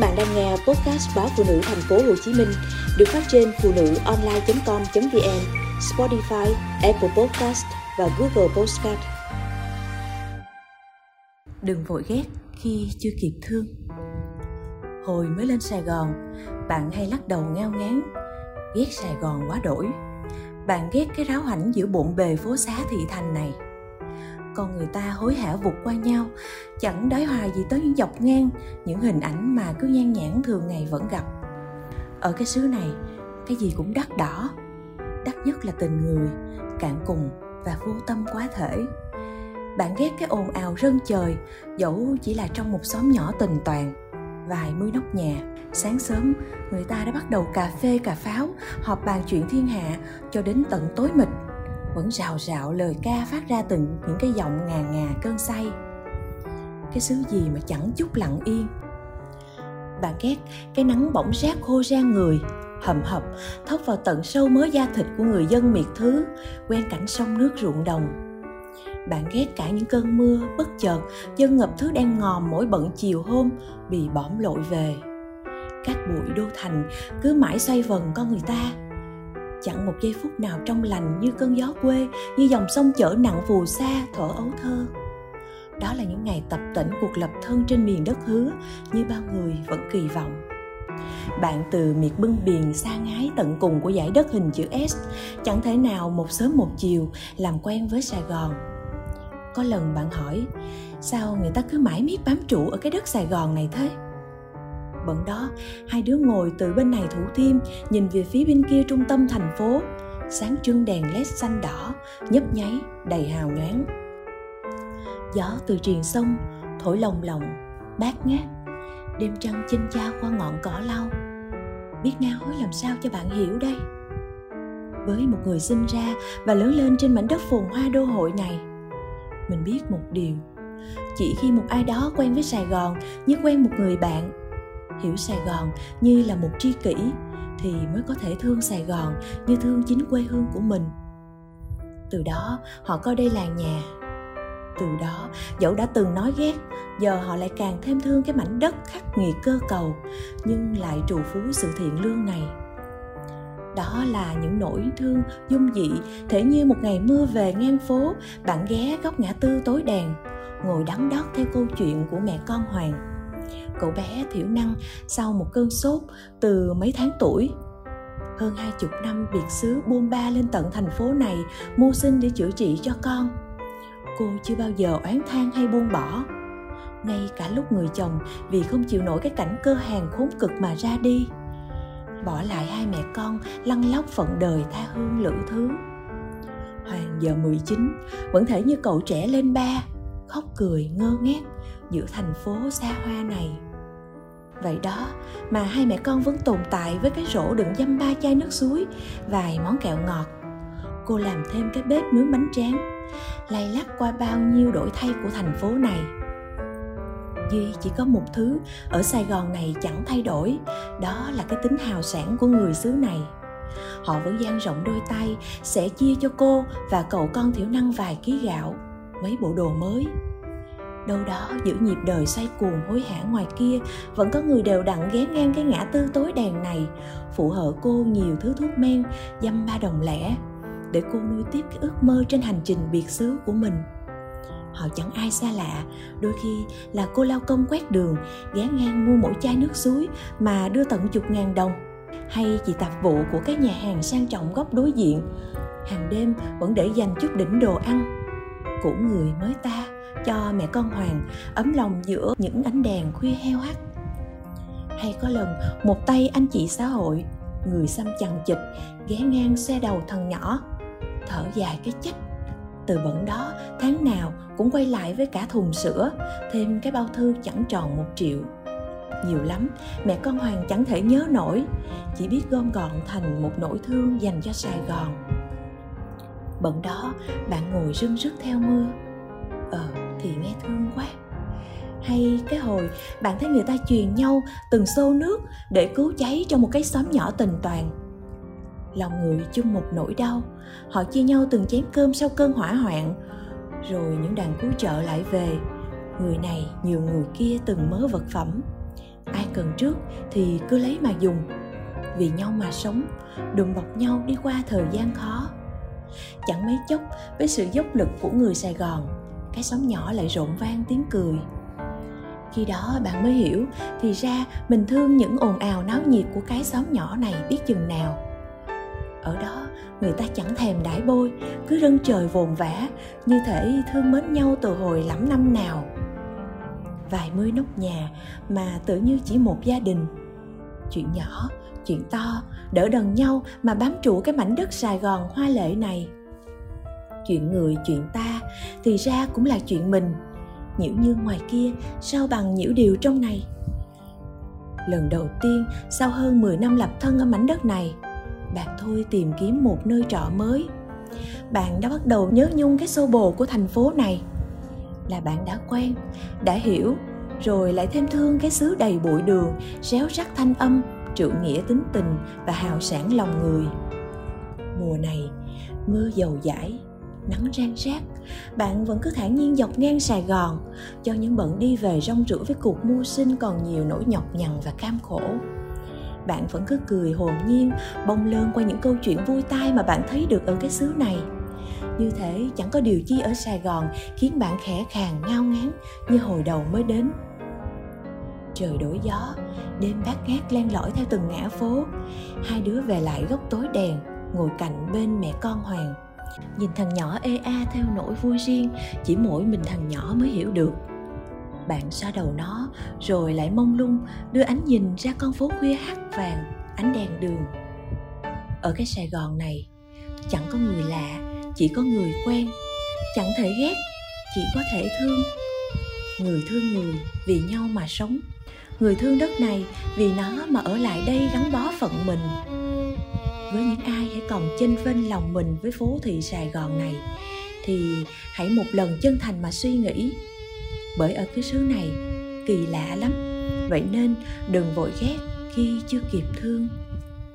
bạn đang nghe podcast báo phụ nữ thành phố Hồ Chí Minh được phát trên phụ nữ online.com.vn, Spotify, Apple Podcast và Google Podcast. Đừng vội ghét khi chưa kịp thương. Hồi mới lên Sài Gòn, bạn hay lắc đầu ngao ngán, ghét Sài Gòn quá đổi. Bạn ghét cái ráo hảnh giữa bộn bề phố xá thị thành này – con người ta hối hả vụt qua nhau. Chẳng đói hoài gì tới những dọc ngang, những hình ảnh mà cứ nhan nhãn thường ngày vẫn gặp. Ở cái xứ này, cái gì cũng đắt đỏ. Đắt nhất là tình người, cạn cùng và vô tâm quá thể. Bạn ghét cái ồn ào rân trời, dẫu chỉ là trong một xóm nhỏ tình toàn, vài mươi nóc nhà. Sáng sớm, người ta đã bắt đầu cà phê, cà pháo, họp bàn chuyện thiên hạ cho đến tận tối mịt vẫn rào rạo lời ca phát ra từng những cái giọng ngà ngà cơn say. Cái xứ gì mà chẳng chút lặng yên. Bà ghét cái nắng bỗng rát khô ra người, hầm hập, thốc vào tận sâu mớ da thịt của người dân miệt thứ, quen cảnh sông nước ruộng đồng. Bạn ghét cả những cơn mưa, bất chợt, dân ngập thứ đang ngòm mỗi bận chiều hôm, bị bõm lội về. Các bụi đô thành cứ mãi xoay vần con người ta chẳng một giây phút nào trong lành như cơn gió quê như dòng sông chở nặng phù sa thở ấu thơ đó là những ngày tập tỉnh cuộc lập thân trên miền đất hứa như bao người vẫn kỳ vọng bạn từ miệt bưng biển xa ngái tận cùng của dải đất hình chữ S chẳng thể nào một sớm một chiều làm quen với Sài Gòn. Có lần bạn hỏi, sao người ta cứ mãi miết bám trụ ở cái đất Sài Gòn này thế? Bận đó. Hai đứa ngồi từ bên này thủ thiêm, nhìn về phía bên kia trung tâm thành phố. Sáng trưng đèn led xanh đỏ, nhấp nháy, đầy hào nhoáng. Gió từ triền sông, thổi lồng lộng bát ngát. Đêm trăng chinh cha qua ngọn cỏ lau. Biết nói làm sao cho bạn hiểu đây? Với một người sinh ra và lớn lên trên mảnh đất phồn hoa đô hội này, mình biết một điều. Chỉ khi một ai đó quen với sài gòn như quen một người bạn hiểu sài gòn như là một tri kỷ thì mới có thể thương sài gòn như thương chính quê hương của mình. Từ đó, họ coi đây là nhà. Từ đó, dẫu đã từng nói ghét, giờ họ lại càng thêm thương cái mảnh đất khắc nghiệt cơ cầu, nhưng lại trù phú sự thiện lương này. Đó là những nỗi thương dung dị, thể như một ngày mưa về ngang phố, bạn ghé góc ngã tư tối đèn, ngồi đắng đót theo câu chuyện của mẹ con hoàng cậu bé thiểu năng sau một cơn sốt từ mấy tháng tuổi. Hơn hai chục năm biệt xứ buôn ba lên tận thành phố này mưu sinh để chữa trị cho con. Cô chưa bao giờ oán than hay buông bỏ. Ngay cả lúc người chồng vì không chịu nổi cái cảnh cơ hàng khốn cực mà ra đi, bỏ lại hai mẹ con lăn lóc phận đời tha hương lữ thứ. Hoàng giờ 19 vẫn thể như cậu trẻ lên ba, khóc cười ngơ ngác giữa thành phố xa hoa này vậy đó, mà hai mẹ con vẫn tồn tại với cái rổ đựng dăm ba chai nước suối, vài món kẹo ngọt. Cô làm thêm cái bếp nướng bánh tráng. Lay lắc qua bao nhiêu đổi thay của thành phố này. Duy chỉ có một thứ ở sài gòn này chẳng thay đổi, đó là cái tính hào sản của người xứ này. Họ vẫn dang rộng đôi tay, sẽ chia cho cô và cậu con thiểu năng vài ký gạo, mấy bộ đồ mới đâu đó, giữa nhịp đời xoay cuồng hối hả ngoài kia, vẫn có người đều đặn ghé ngang cái ngã tư tối đèn này. Phụ hở cô nhiều thứ thuốc men, dăm ba đồng lẻ, để cô nuôi tiếp cái ước mơ trên hành trình biệt xứ của mình. Họ chẳng ai xa lạ, đôi khi là cô lao công quét đường, ghé ngang mua mỗi chai nước suối mà đưa tận chục ngàn đồng. Hay chị tạp vụ của cái nhà hàng sang trọng góc đối diện, hàng đêm vẫn để dành chút đỉnh đồ ăn. Của người mới ta cho mẹ con hoàng ấm lòng giữa những ánh đèn khuya heo hắt. Hay có lần một tay anh chị xã hội, người xăm chằng chịch ghé ngang xe đầu thằng nhỏ, thở dài cái chết. Từ bận đó, tháng nào cũng quay lại với cả thùng sữa, thêm cái bao thư chẳng tròn một triệu. Nhiều lắm, mẹ con hoàng chẳng thể nhớ nổi, chỉ biết gom gọn thành một nỗi thương dành cho sài gòn. Bận đó, bạn ngồi rưng rức theo mưa thì nghe thương quá. Hay cái hồi bạn thấy người ta truyền nhau từng xô nước để cứu cháy trong một cái xóm nhỏ tình toàn. Lòng người chung một nỗi đau, họ chia nhau từng chén cơm sau cơn hỏa hoạn, rồi những đoàn cứu trợ lại về. Người này nhiều người kia từng mớ vật phẩm. Ai cần trước thì cứ lấy mà dùng. Vì nhau mà sống, đùm bọc nhau đi qua thời gian khó. Chẳng mấy chốc, với sự dốc lực của người sài gòn cái xóm nhỏ lại rộn vang tiếng cười. Khi đó bạn mới hiểu thì ra mình thương những ồn ào náo nhiệt của cái xóm nhỏ này biết chừng nào. Ở đó, người ta chẳng thèm đãi bôi, cứ rân trời vồn vã, như thể thương mến nhau từ hồi lắm năm nào. Vài mươi nóc nhà mà tự như chỉ một gia đình. Chuyện nhỏ, chuyện to, đỡ đần nhau mà bám trụ cái mảnh đất sài gòn hoa lệ này chuyện người, chuyện ta thì ra cũng là chuyện mình. Nhiễu như ngoài kia, sao bằng nhiễu điều trong này? Lần đầu tiên, sau hơn 10 năm lập thân ở mảnh đất này, bạn thôi tìm kiếm một nơi trọ mới. Bạn đã bắt đầu nhớ nhung cái xô bồ của thành phố này. Là bạn đã quen, đã hiểu, rồi lại thêm thương cái xứ đầy bụi đường, réo rắt thanh âm, trượng nghĩa tính tình và hào sản lòng người. Mùa này, mưa dầu dãi nắng rang rác. Bạn vẫn cứ thản nhiên dọc ngang sài gòn. Cho những bận đi về rong rủi với cuộc mưu sinh còn nhiều nỗi nhọc nhằn và cam khổ. Bạn vẫn cứ cười hồn nhiên, bông lơn qua những câu chuyện vui tai mà bạn thấy được ở cái xứ này. Như thế chẳng có điều chi ở sài gòn khiến bạn khẽ khàng, ngao ngán như hồi đầu mới đến. Trời đổi gió, đêm bát ngát len lỏi theo từng ngã phố. Hai đứa về lại góc tối đèn, ngồi cạnh bên mẹ con hoàng nhìn thằng nhỏ ê a theo nỗi vui riêng, chỉ mỗi mình thằng nhỏ mới hiểu được. Bạn xoa đầu nó, rồi lại mông lung, đưa ánh nhìn ra con phố khuya hắt vàng, ánh đèn đường. Ở cái sài gòn này, chẳng có người lạ, chỉ có người quen. Chẳng thể ghét, chỉ có thể thương. Người thương người vì nhau mà sống. Người thương đất này vì nó mà ở lại đây gắn bó phận mình. Với những ai còn chênh vênh lòng mình với phố thị sài gòn này, thì hãy một lần chân thành mà suy nghĩ. Bởi ở cái xứ này, kỳ lạ lắm. Vậy nên đừng vội ghét khi chưa kịp thương.